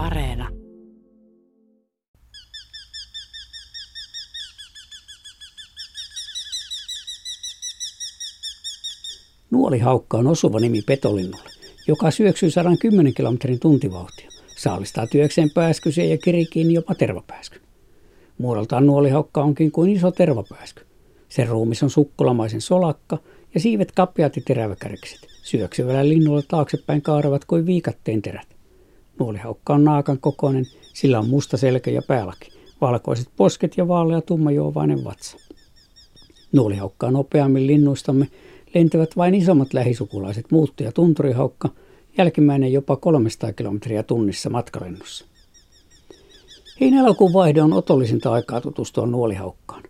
Areena. Nuolihaukka on osuva nimi petolinnulle, joka syöksyy 110 kilometrin tuntivauhtia. Saalistaa työkseen pääskysiä ja kirikiin jopa tervapääskyn. Muodoltaan nuolihaukka onkin kuin iso tervapääsky. Sen ruumis on sukkulamaisen solakka ja siivet kapeat ja teräväkärkiset. Syöksyvällä linnulla taaksepäin kaaravat kuin viikatteen terät. Nuolihaukka on naakan kokoinen, sillä on musta selkä ja päälaki, valkoiset posket ja vaalea tummajuovainen vatsa. Nuolihaukka nopeammin linnuistamme lentävät vain isommat lähisukulaiset muuttu ja tunturihaukka, jälkimmäinen jopa 300 kilometriä tunnissa matkalennossa. Heinä-elokuun vaihde on otollisinta aikaa tutustua nuolihaukkaan.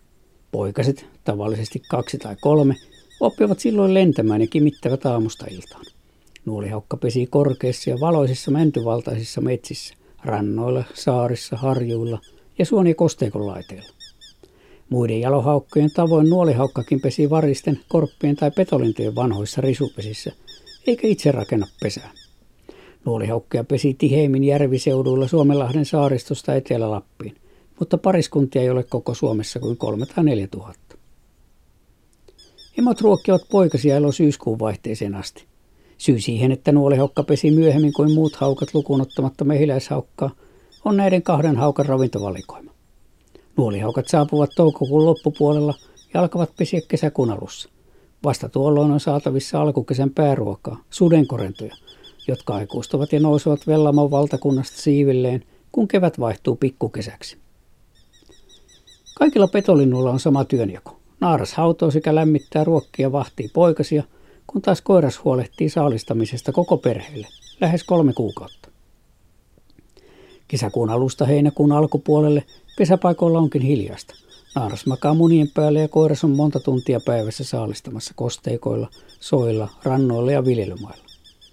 Poikaset, tavallisesti kaksi tai kolme, oppivat silloin lentämään ja kimittävät aamusta iltaan. Nuolihaukka pesii korkeissa ja valoisissa mäntyvaltaisissa metsissä, rannoilla, saarissa, harjuilla ja suon- ja kosteikon laiteilla. Muiden jalohaukkojen tavoin nuolihaukkakin pesi varisten, korppien tai petolintojen vanhoissa risupesissä, eikä itse rakenna pesää. Nuolihaukkia pesi tiheimmin järviseuduilla Suomenlahden saaristosta Etelä-Lappiin, mutta pariskuntia ei ole koko Suomessa kuin 3 tai 4 000. Emot ruokkivat poikasia elo syyskuun vaihteeseen asti. Syy siihen, että nuolihaukka pesi myöhemmin kuin muut haukat lukunottamatta mehiläishaukkaa, on näiden kahden haukan ravintovalikoima. Nuolihaukat saapuvat toukokuun loppupuolella ja alkavat pesiä kesäkuun alussa. Vasta tuolloin on saatavissa alkukesän pääruokaa, sudenkorentoja, jotka aikuistuvat ja nousevat Vellamon valtakunnasta siivilleen, kun kevät vaihtuu pikkukesäksi. Kaikilla petolinnuilla on sama työnjako. Naaras hautoo sekä lämmittää ruokkia vahtii poikasia, kun taas koiras huolehtii saalistamisesta koko perheelle, lähes kolme kuukautta. Kesäkuun alusta heinäkuun alkupuolelle pesäpaikoilla onkin hiljasta. Naaras makaa munien päälle ja koiras on monta tuntia päivässä saalistamassa kosteikoilla, soilla, rannoilla ja viljelymailla.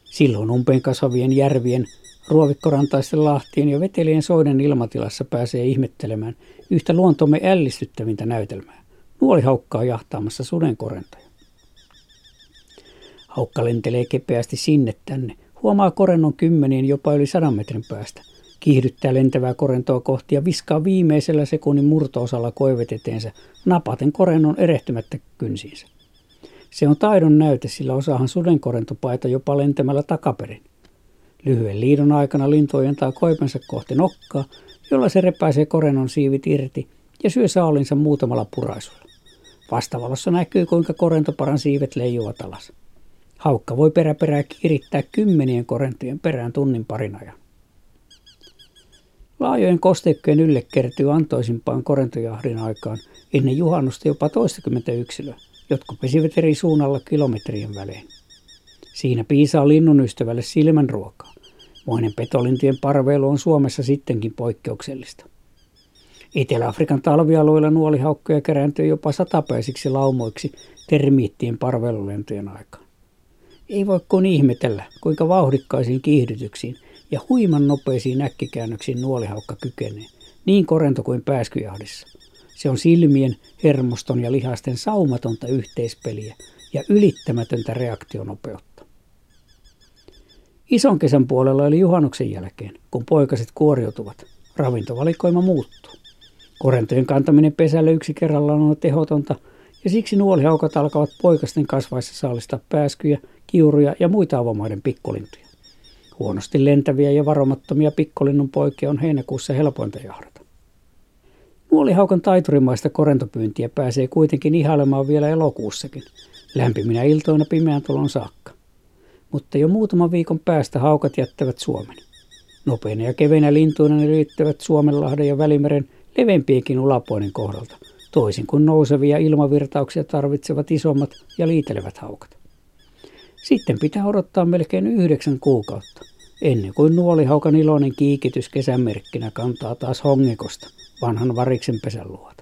Silloin umpeen kasvavien järvien, ruovikkorantaisten lahtien ja vetelien soiden ilmatilassa pääsee ihmettelemään yhtä luontomme ällistyttävintä näytelmää. Nuoli haukkaa jahtaamassa sudenkorentoja. Haukka lentelee kepeästi sinne tänne. Huomaa korennon kymmenien jopa yli sadan metrin päästä. Kiihdyttää lentävää korentoa kohti ja viskaa viimeisellä sekunnin murtoosalla koiveteteensä napaten korennon erehtymättä kynsiinsä. Se on taidon näyte, sillä osaahan sudenkorentopaita jopa lentämällä takaperin. Lyhyen liidon aikana lintu ojentaa koipensa kohti nokkaa, jolla se repäisee korennon siivit irti ja syö saalinsa muutamalla puraisulla. Vastavalossa näkyy, kuinka korentoparan siivet leijuvat alas. Haukka voi peräperää kirittää kymmenien korentojen perään tunnin parin ajan. Laajojen kosteikkojen ylle kertyy antoisimpaan korentojahdin aikaan ennen juhannusta jopa toistakymmentä yksilöä, jotka pesivät eri suunnalla kilometrien välein. Siinä piisaa linnun ystävälle silmän ruokaa. Moinen petolintien parveilu on Suomessa sittenkin poikkeuksellista. Etelä-Afrikan talvialueilla nuolihaukkoja kerääntyy jopa satapäisiksi laumoiksi termiittien parveilulentojen aikaan. Ei voi kuin ihmetellä, kuinka vauhdikkaisiin kiihdytyksiin ja huiman nopeisiin äkkikäännöksiin nuolihaukka kykenee, niin korento kuin pääskyjahdissa. Se on silmien, hermoston ja lihasten saumatonta yhteispeliä ja ylittämätöntä reaktionopeutta. Ison kesän puolella eli juhannuksen jälkeen, kun poikaset kuoriutuvat, ravintovalikoima muuttuu. Korentojen kantaminen pesälle yksi kerrallaan on tehotonta ja siksi nuolihaukat alkavat poikasten kasvaessa saalistaa pääskyjä, kiuruja ja muita avomaiden pikkulintuja. Huonosti lentäviä ja varomattomia pikkolinnun poikia on heinäkuussa helpointa jahdata. Nuolihaukan taiturimaista korentopyyntiä pääsee kuitenkin ihailemaan vielä elokuussakin, lämpiminä iltoina pimeän tulon saakka. Mutta jo muutaman viikon päästä haukat jättävät Suomen. Nopeina ja keveinä lintuina ne liittyvät Suomenlahden ja Välimeren levempienkin ulapuolen kohdalta, toisin kuin nousevia ilmavirtauksia tarvitsevat isommat ja liitelevät haukat. Sitten pitää odottaa melkein yhdeksän kuukautta, ennen kuin nuolihaukan iloinen kiikitys kesän merkkinä kantaa taas hongikosta vanhan variksen pesän luota.